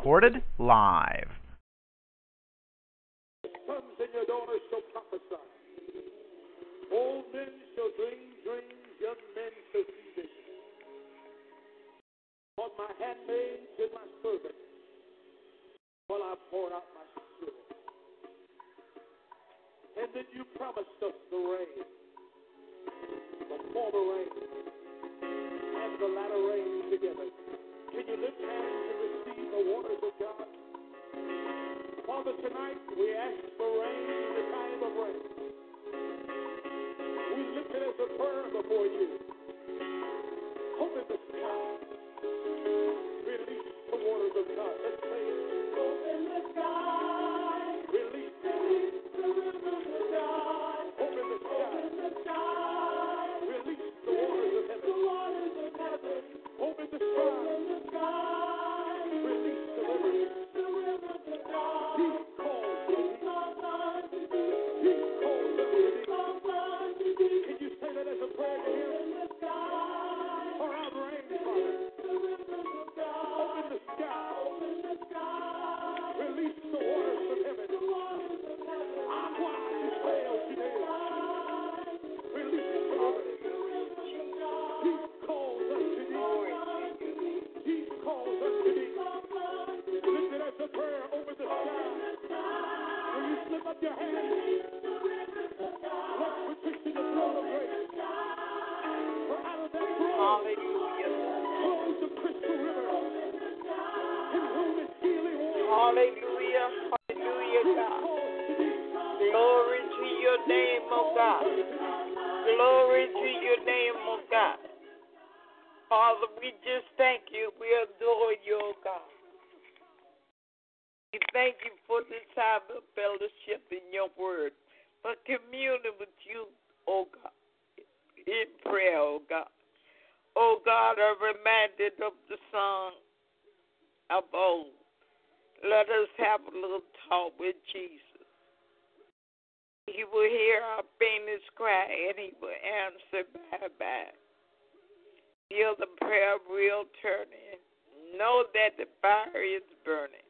Recorded live. your daughters shall prophesy. Old men shall dream dreams, young men shall see visions. On my handmaids and my servants, I pour out my spirit. And then you promised us the rain, the former rain, and the latter rain together. Tonight we ask for rain in the time of rain. We lift it as a prayer before you. Will up your hands? Let's petition the throne of grace. For out of that throne flows the crystal river. In whom is healing water. Hallelujah. Hallelujah, God. calls to thee. Glory to your name, oh God. Glory to your name, oh God. Father, we just thank thank you for this time of fellowship in your word, for communing with you, oh God, in prayer, oh God. Oh God, I'm reminded of the song of old. Let us have a little talk with Jesus. He will hear our faintest cry and he will answer by by. Feel the prayer wheel turning. Know that the fire is burning.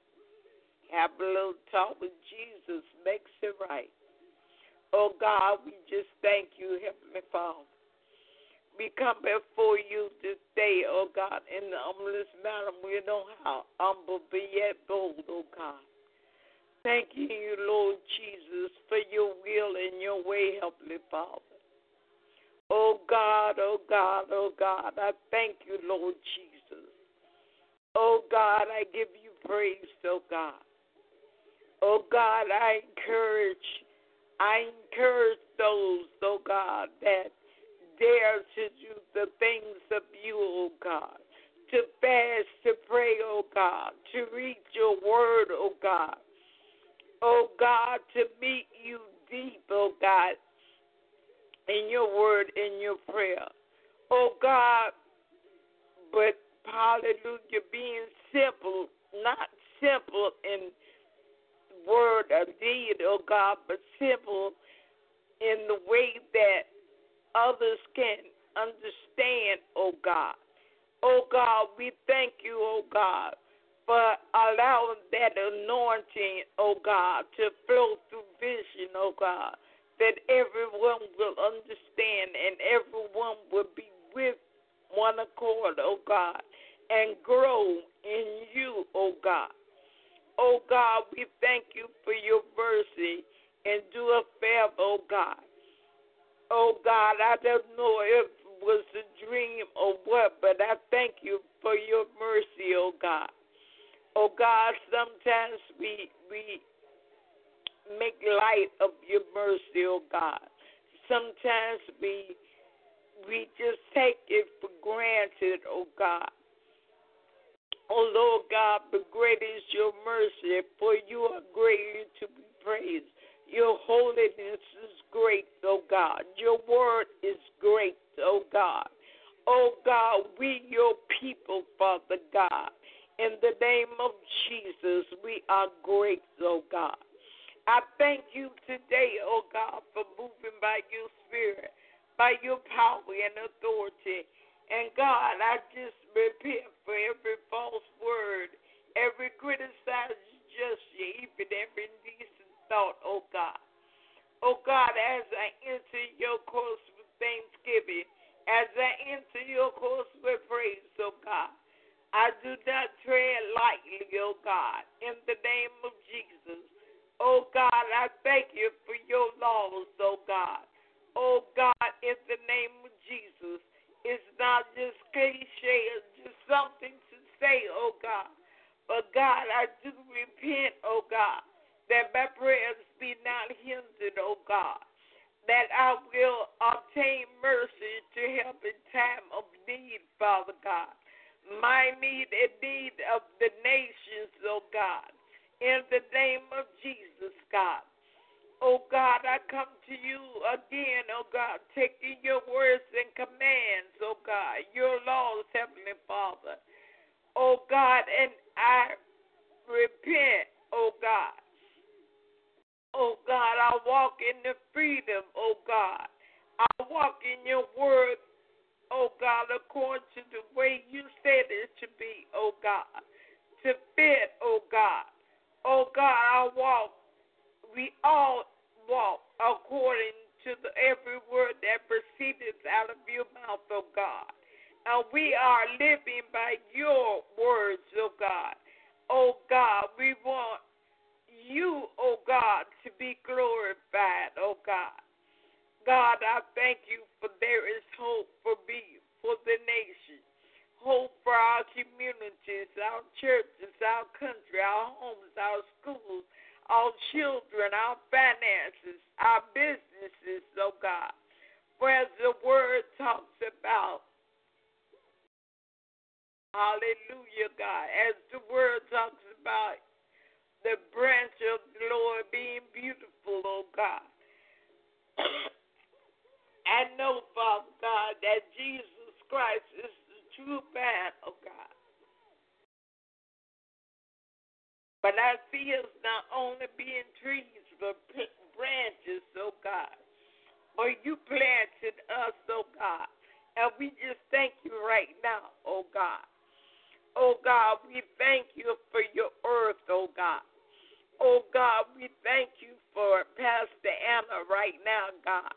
Have a little talk with Jesus makes it right. Oh God, we just thank you, Heavenly Father. We come before you this day, oh God, in the humblest manner. We know how humble, be yet bold, oh God. Thanking you, Lord Jesus, for your will and your way, Heavenly Father. Oh God, oh God, oh God, I thank you, Lord Jesus. Oh God, I give you praise, oh God. Oh God, I encourage, I encourage those, oh God, that dare to do the things of you, oh God. To fast, to pray, oh God. To read your word, oh God. Oh God, to meet you deep, oh God, in your word, in your prayer. Oh God, but hallelujah, being simple, not simple in word or deed, oh God, but simple in the way that others can understand, oh God. Oh God, we thank you, oh God, for allowing that anointing, oh God, to flow through vision, oh God, that everyone will understand and everyone will be with one accord, oh God, and grow in you, oh God. Oh God, we thank you for your mercy and do a favor, oh God. Oh God, I don't know if it was a dream or what, but I thank you for your mercy, oh God. Oh God, sometimes we we make light of your mercy, oh God. Sometimes we we just take it for granted, oh God. Oh Lord God, but great is your mercy, for you are greatly to be praised. Your holiness is great, oh God. Your word is great, oh God. Oh God, we your people, Father God. In the name of Jesus, we are great, oh God. I thank you today, oh God, for moving by your spirit, by your power and authority. And God, I just repent for every false word, every criticized gesture, even every indecent thought, oh God. Oh God, as I enter your course with thanksgiving, as I enter your course with praise, oh God, I do not tread lightly, oh God, in the name of Jesus. Oh God, I thank you for your laws, oh God. Oh God, in the name of Jesus. It's not just cliche, it's just something to say, oh God. But God, I do repent, oh God, that my prayers be not hindered, oh God. That I will obtain mercy to help in time of need, Father God. My need and need of the nations, oh God. In the name of Jesus, God. Oh God, I come to you again, oh God, taking your words and commands, oh God, your laws, Heavenly Father. Oh God, and I repent, oh God. Oh God, I walk in the freedom, oh God. I walk in your word, oh God, according to the way you said it to be, oh God. To fit, oh God. Oh God, I walk we all walk according to the, every word that proceedeth out of your mouth, O God. And we are living by your words, O God. O God, we want you, O God, to be glorified, O God. God, I thank you for there is hope for me, for the nation, hope for our communities, our churches, our country, our homes, our schools, our children, our finances, our businesses, oh God. For as the word talks about, hallelujah, God, as the word talks about the branch of the Lord being beautiful, oh God. I know, Father God, that Jesus Christ is the true man, oh God. But I see us not only being trees, but branches, oh God. Or you planted us, oh God. And we just thank you right now, oh God. Oh God, we thank you for your earth, oh God. Oh God, we thank you for Pastor Anna right now, God.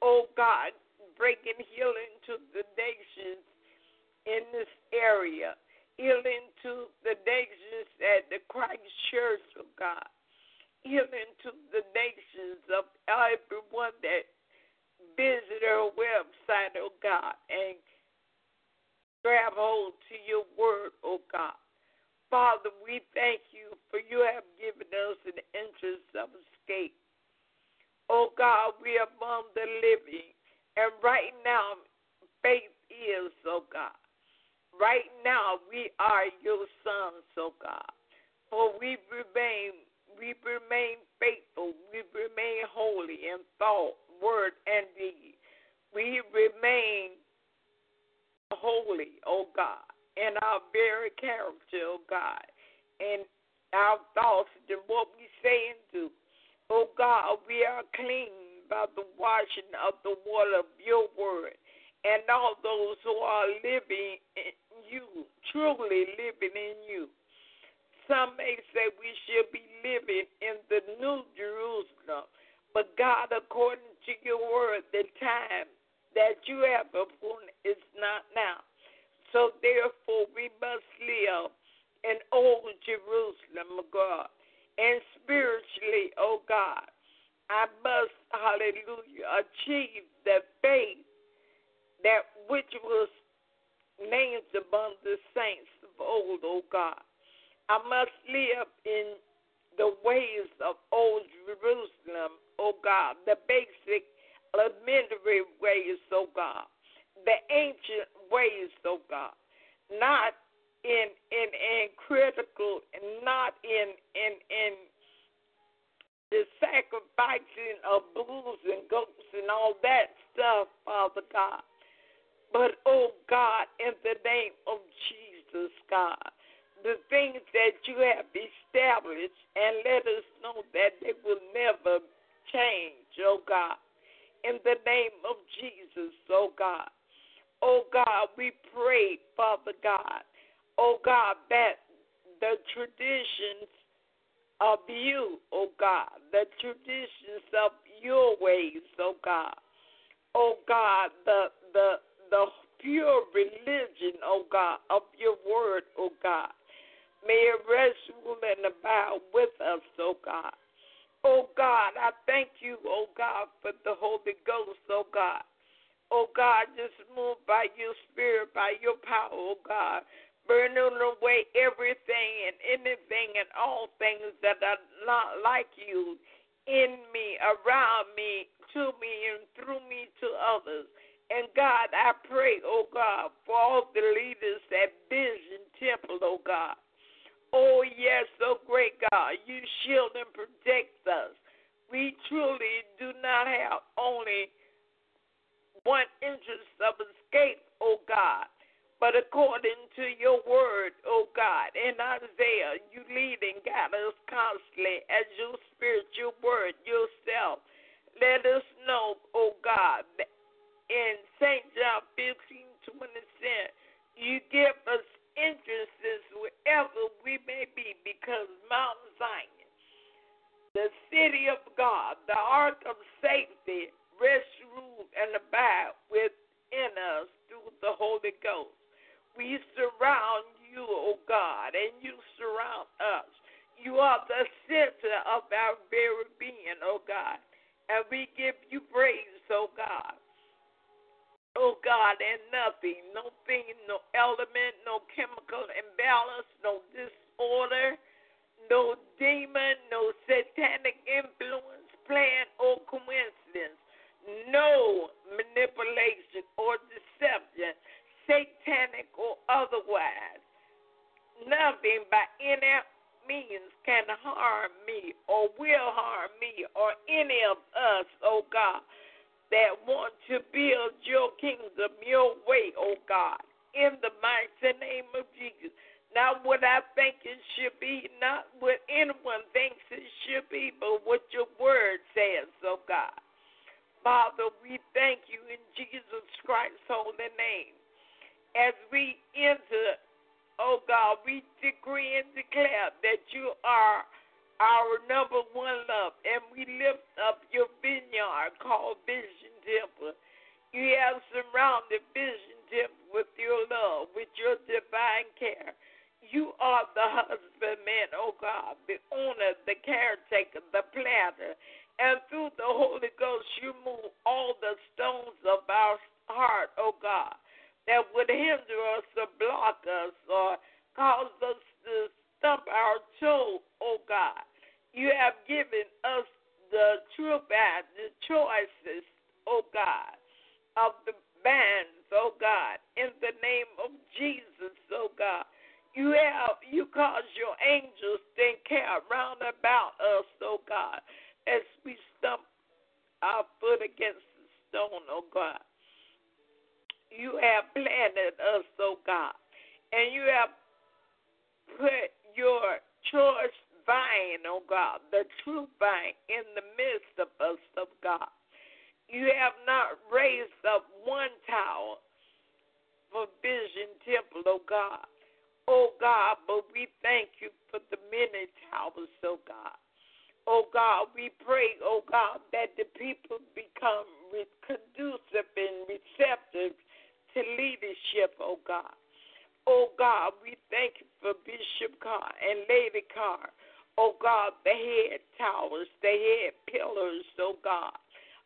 Oh God, breaking healing to the nations in this area healing to the nations at the Christ Church of God, healing to the nations of everyone that visit our website, oh God, and grab hold to your word, oh God. Father, we thank you for you have given us an interest of escape. Oh God, we are among the living, and right now faith is, oh God. Right now, we are your sons, oh God. For we remain, we remain faithful, we remain holy in thought, word, and deed. We remain holy, oh God, in our very character, oh God, in our thoughts and what we say and do. Oh God, we are clean by the washing of the water of your word. And all those who are living you, truly living in you. Some may say we should be living in the new Jerusalem, but God, according to your word, the time that you have appointed is not now. So therefore, we must live in old Jerusalem, God. And spiritually, oh God, I must, hallelujah, achieve the faith that which was names among the saints of old, O God. I must live in the ways of old Jerusalem, O God, the basic elementary ways, O God, the ancient ways, O God. not in in in critical, not in in in the sacrificing of bulls and goats and all that stuff, Father God. But oh God, in the name of Jesus, God, the things that you have established and let us know that they will never change, oh God. In the name of Jesus, oh God. Oh God, we pray, Father God, oh God, that the traditions of you, oh God, the traditions of your ways, oh God. Oh God, the the the pure religion, oh God, of your word, oh God. May it rest, rule, and with us, oh God. Oh God, I thank you, oh God, for the Holy Ghost, oh God. Oh God, just move by your spirit, by your power, oh God. Burn away everything and anything and all things that are not like you in me, around me, to me, and through me to others. And God, I pray, oh God, for all the leaders at Vision Temple, oh God. Oh, yes, oh great God, you shield and protect us. We truly do not have only one interest of escape, O God. But according to your word, O God, in Isaiah, you lead and guide us of us, oh God, that want to build your kingdom your way, oh God, in the mighty name of Jesus. Not what I think it should be, not what anyone thinks it should be, but what your word says, oh God. Father, we thank you in Jesus Christ's holy name. As we enter, oh God, we decree and declare that you are our number one love, and we lift up your vineyard called Vision Temple. You have surrounded Vision Temple with your love, with your divine care. You are the husbandman, oh God, the owner, the caretaker, the planter, and through the Holy Ghost, you move all the stones of our heart, oh God, that would hinder us or block us or cause us to stump our toe, oh God. You have given us the true band, the choices, oh God, of the bands, oh God, in the name of Jesus, oh God. You have you cause your angels to encamp round about us, oh God as we stump our foot against the stone, oh God. You have planted us, oh God, and you have put your choice vine, oh God, the true vine, in the midst of us, of God. You have not raised up one tower for Vision Temple, oh God. Oh God, but we thank you for the many towers, oh God. Oh God, we pray, oh God, that the people become conducive and receptive to leadership, oh God. Oh God, we thank you for Bishop Carr and Lady Carr. Oh God, the head towers, the head pillars, oh God,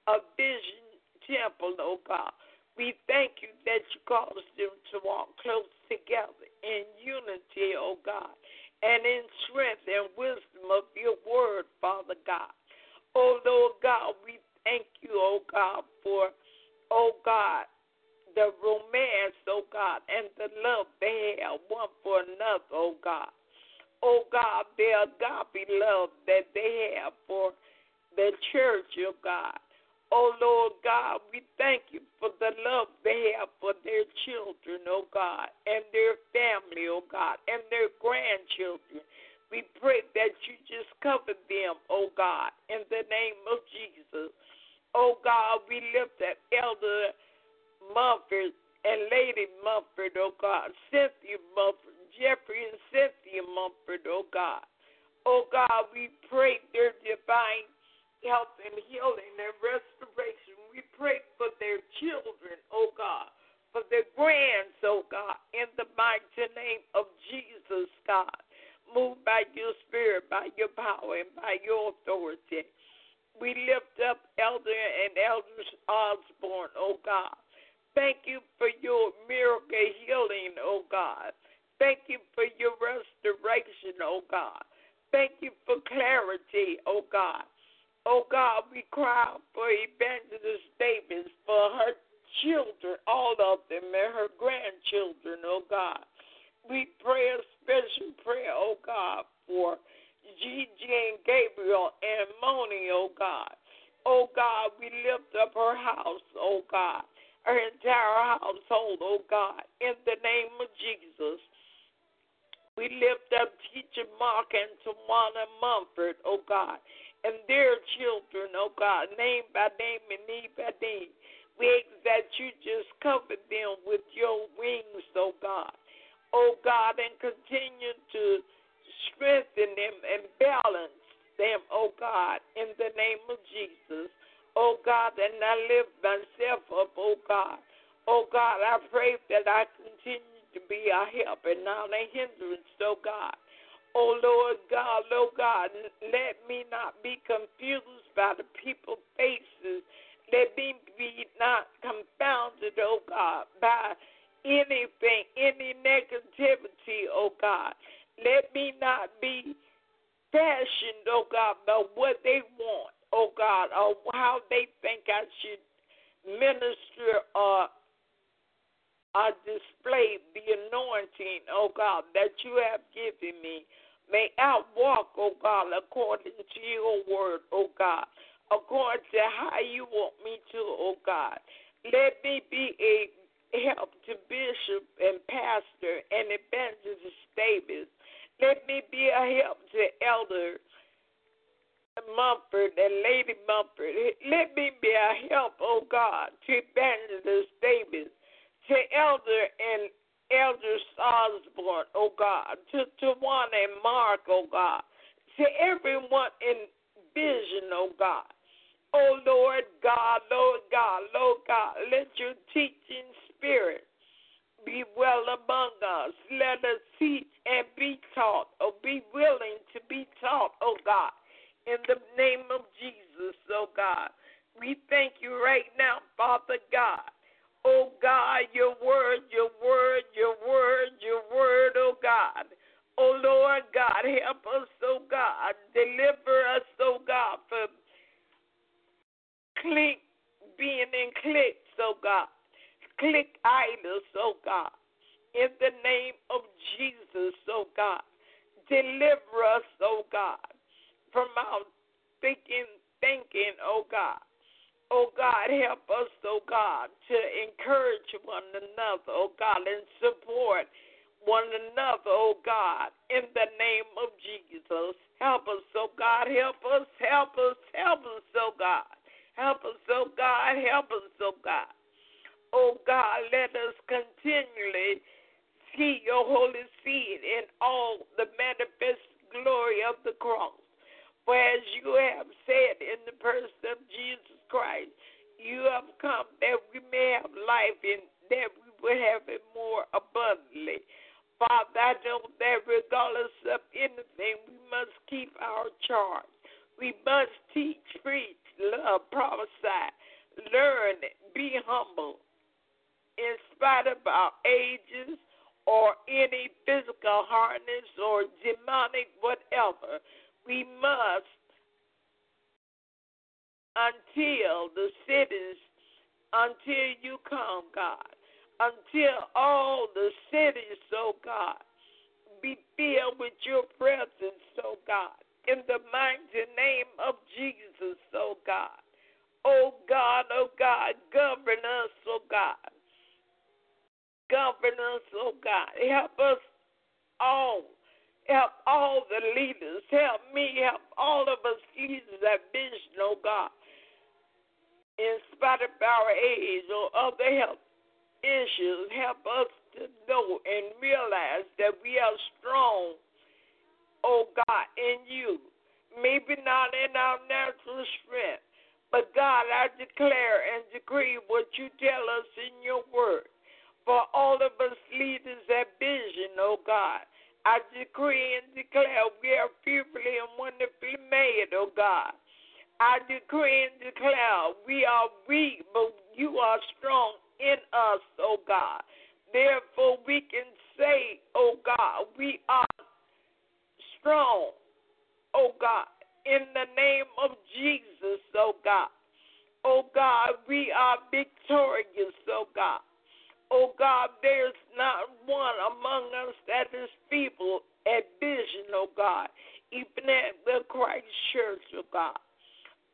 a Vision Temple, oh God. We thank you that you caused them to walk close together in unity, oh God and in Move by your spirit, by your power, and by your authority. We lift up Elder and Elder Osborne, oh God. Thank you for your miracle healing, oh God. Thank you for your restoration, oh God. Thank you for clarity, oh God. Oh God, we cry for Evangelist Davis, for her children, all of them, and her grandchildren, oh God. We pray a special prayer, oh God, for Gigi and Gabriel and Moni, oh God. Oh God, we lift up her house, oh God, her entire household, oh God, in the name of Jesus. We lift up teacher Mark and Tawana Mumford, oh God, and their children, oh God, name by name and need by name. We ask that you just cover them with your wings, oh God. Oh God, and continue to strengthen them and balance them, oh God, in the name of Jesus. Oh God, and I lift myself up, oh God. Oh God, I pray that I continue to be a help and not a hindrance, oh God. Oh Lord God, Lord God, let me not be confused by the people's faces. Let me be not confounded, oh God, by anything, any negativity, oh God. Let me not be fashioned, oh God, by what they want, oh God, or how they think I should minister or I display the anointing, oh God, that you have given me. May I walk, oh God, according to your word, oh God, according to how you want me to, oh God. Let me be a help to Bishop and Pastor and Evangelist Davis. Let me be a help to Elder Mumford and Lady Mumford. Let me be a help, oh God, to Evangelist Davis to Elder and Elder Osborne, oh God, to Tawana and Mark, oh God, to everyone in vision, oh God. Oh Lord God, Lord God, Lord God, let your teaching spirit be well among us. Let us teach and be taught, or be willing to be taught, oh God, in the name of Jesus, oh God. We thank you right now, Father God Oh God, your word, your word, your word, your word, oh God. Oh Lord God, help us, oh God. Deliver us, oh God, from click being in cliques, oh God. Click idols, oh God. In the name of Jesus, oh God. Deliver us, oh God, from our thinking, thinking, oh God Oh God, help us, oh God, to encourage one another, oh God, and support one another, oh God, in the name of Jesus. Help us, oh God, help us, help us, help us, oh God. Help us, oh God, help us, oh God. Oh God, let us continually see your holy seed in all the manifest glory of the cross. For as you have said in the person of Jesus Christ, you have come that we may have life and that we will have it more abundantly. Father, I know that regardless of anything, we must keep our charge. We must teach, preach, love, prophesy, learn, be humble. In spite of our ages or any physical hardness or demonic whatever, we must until the cities, until you come, God. until all the cities, oh God, be filled with your presence, oh God. In the mighty name of Jesus, oh God. Oh God, oh God, govern us, oh God. Govern us, oh God. Help us all. Help all the leaders. Help me. Help all of us leaders that vision, oh God. In spite of our age or other health issues, help us to know and realize that we are strong, oh God, in you. Maybe not in our natural strength, but God, I declare and decree what you tell us in your word. For all of us leaders that vision, oh God, I decree and declare we are fearfully and wonderfully made, oh God. I decree and declare we are weak, but you are strong in us, oh God. Therefore, we can say, oh God, we are strong, oh God, in the name of Jesus, oh God. Oh God, we are victorious, oh God. Oh God, there's not one among us that is feeble at vision, oh God, even at the Christ Church, oh God.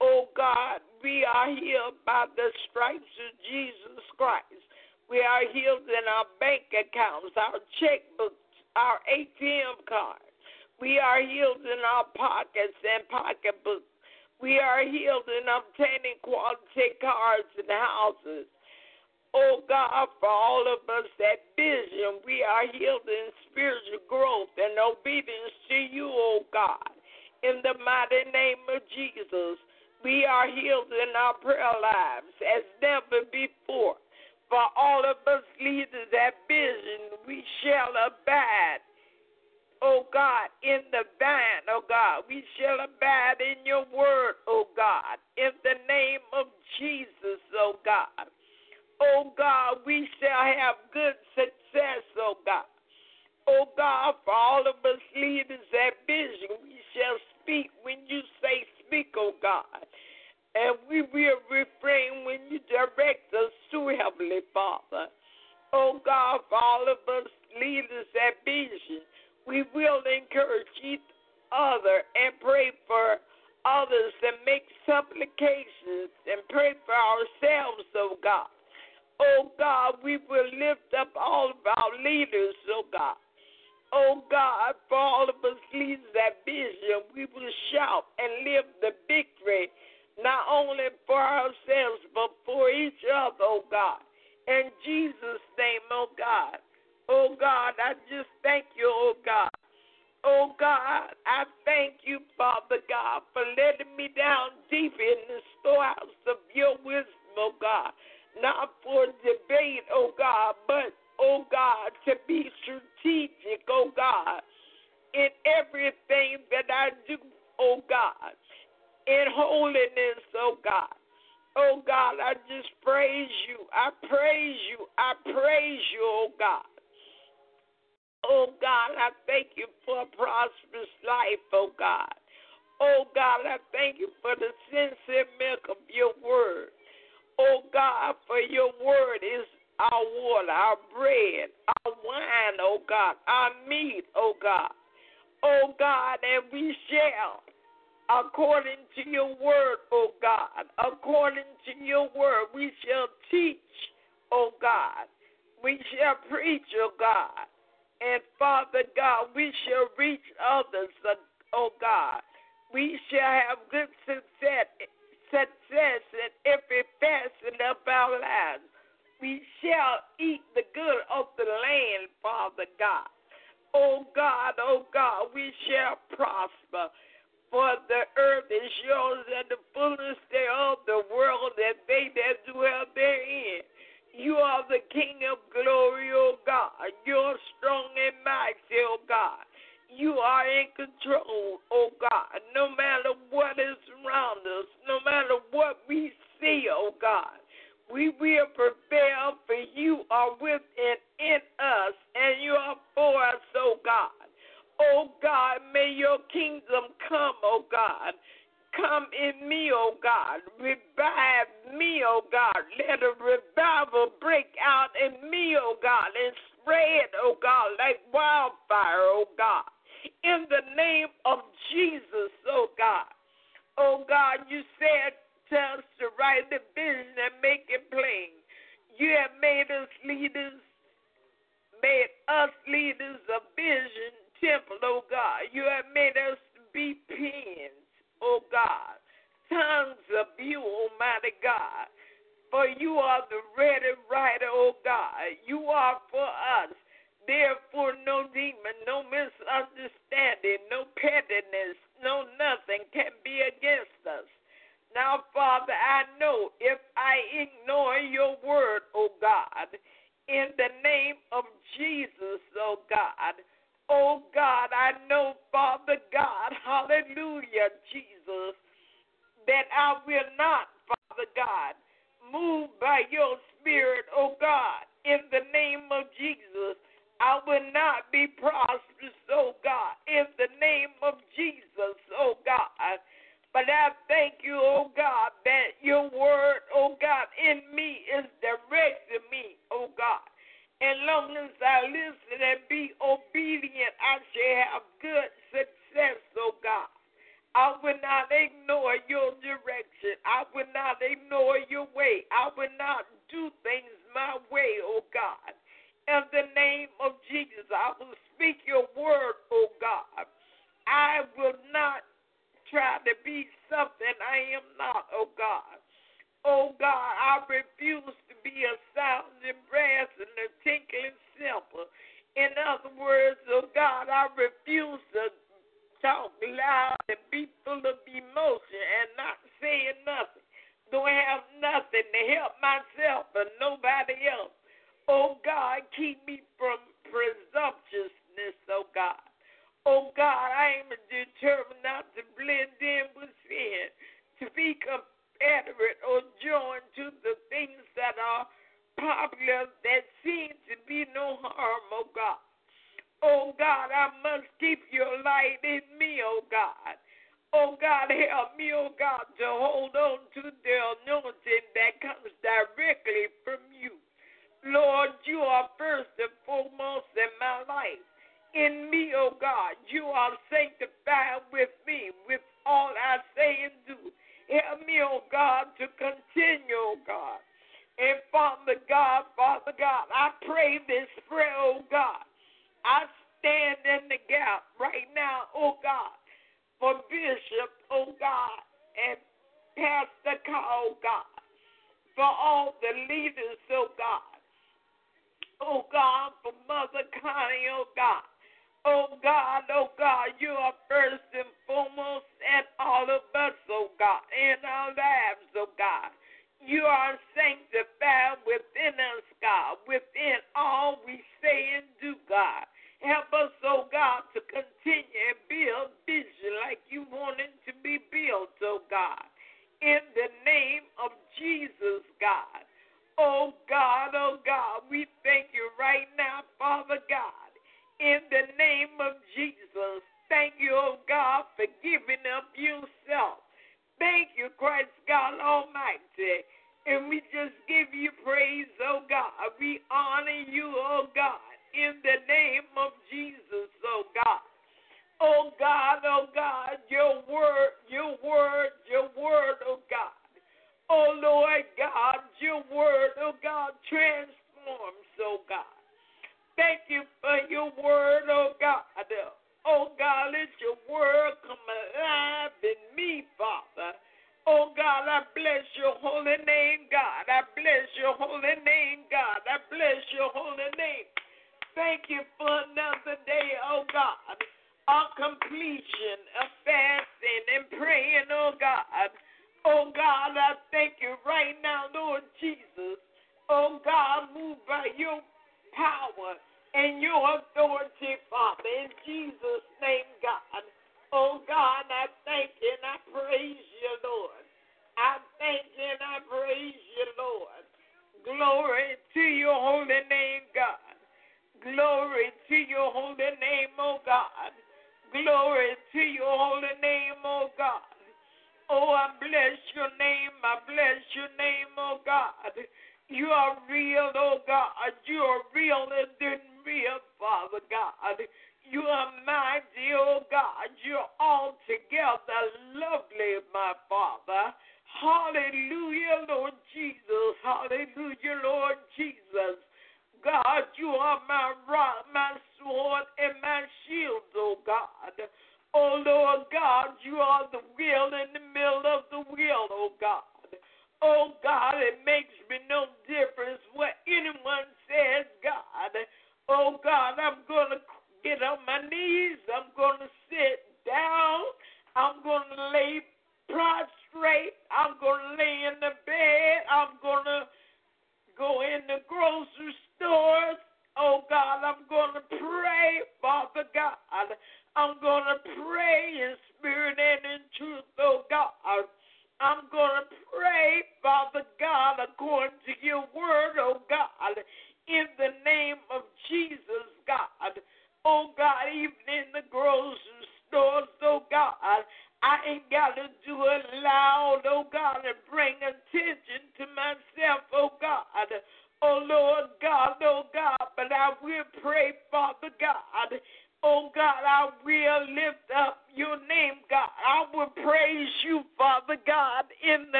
Oh God, we are healed by the stripes of Jesus Christ. We are healed in our bank accounts, our checkbooks, our ATM cards. We are healed in our pockets and pocketbooks. We are healed in obtaining quality cars and houses. Oh God, for all of us that vision, we are healed in spiritual growth and obedience to you, oh God. In the mighty name of Jesus, we are healed in our prayer lives as never before. For all of us leaders that vision, we shall abide oh God, in the vine, oh God. We shall abide in your word, oh God, in the name of Jesus, oh God. Oh God, we shall have good success, oh God. Oh God, for all of us leaders that vision, we shall speak when you say speak, oh God. And we will refrain when you direct us to Heavenly Father. Oh God, for all of us leaders that vision, we will encourage each other and pray for others and make supplications and pray for ourselves, oh God. Oh God, we will lift up all of our leaders, oh God. Oh God, for all of us leaders that vision, we will shout and live the victory, not only for ourselves, but for each other, oh God. In Jesus' name, oh God. Oh God, I just thank you, oh God. Oh God, I thank you, Father God, for letting me down deep in the storehouse of your wisdom, oh God. Not for debate, oh God, but, oh God, to be strategic, oh God, in everything that I do, oh God, in holiness, oh God. Oh God, I just praise you. I praise you. I praise you, oh God. Oh God, I thank you for a prosperous life, oh God. Oh God, I thank you for the sincere milk of your word. Oh God, for your word is our water, our bread, our wine, oh God, our meat, oh God. Oh God, and we shall, according to your word, oh God, according to your word, we shall teach, oh God. We shall preach, oh God. And Father God, we shall reach others, uh, oh God. We shall have good success, success in every facet of our lives. We shall eat the good of the land, Father God. Oh God, oh God, we shall prosper. For the earth is yours and the fullness thereof, the world and they that dwell therein. You are the King of glory, O God. You're strong and mighty, O God. You are in control, O God. No matter what is around us, no matter what we see, O God, we will prevail for you are within in us and you are for us, O God. O God, may your kingdom come, O God come in me, O oh God. Revive me, O oh God. Let a revival break out in me, O oh God, and spread, O God, like wildfire, O God. In the name of Jesus, O God. O God, you said to us to write the vision and make it plain. You have made us leaders, made us leaders of vision temple, O God. You have made us be pens. O God, tongues of you, Almighty God. For you are the ready writer, O God. You are for us. Therefore, no demon, no misunderstanding, no pettiness, no nothing can be against us. Now, Father, I know if I ignore your word, O God, in the name of Jesus, O God, Oh God, I know, Father God, hallelujah, Jesus, that I will not, Father God, move by your spirit, oh God, in the name of Jesus. I will not be prosperous, oh God, in the name of Jesus, oh God. But I thank you, oh God, that your word, oh God, in me is directing me, oh God. And long as I listen and be obedient, I shall have good success, oh God. I will not ignore directly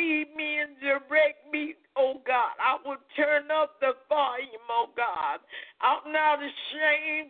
lead me and direct me, oh God. I will turn up the volume, oh God. I'm not ashamed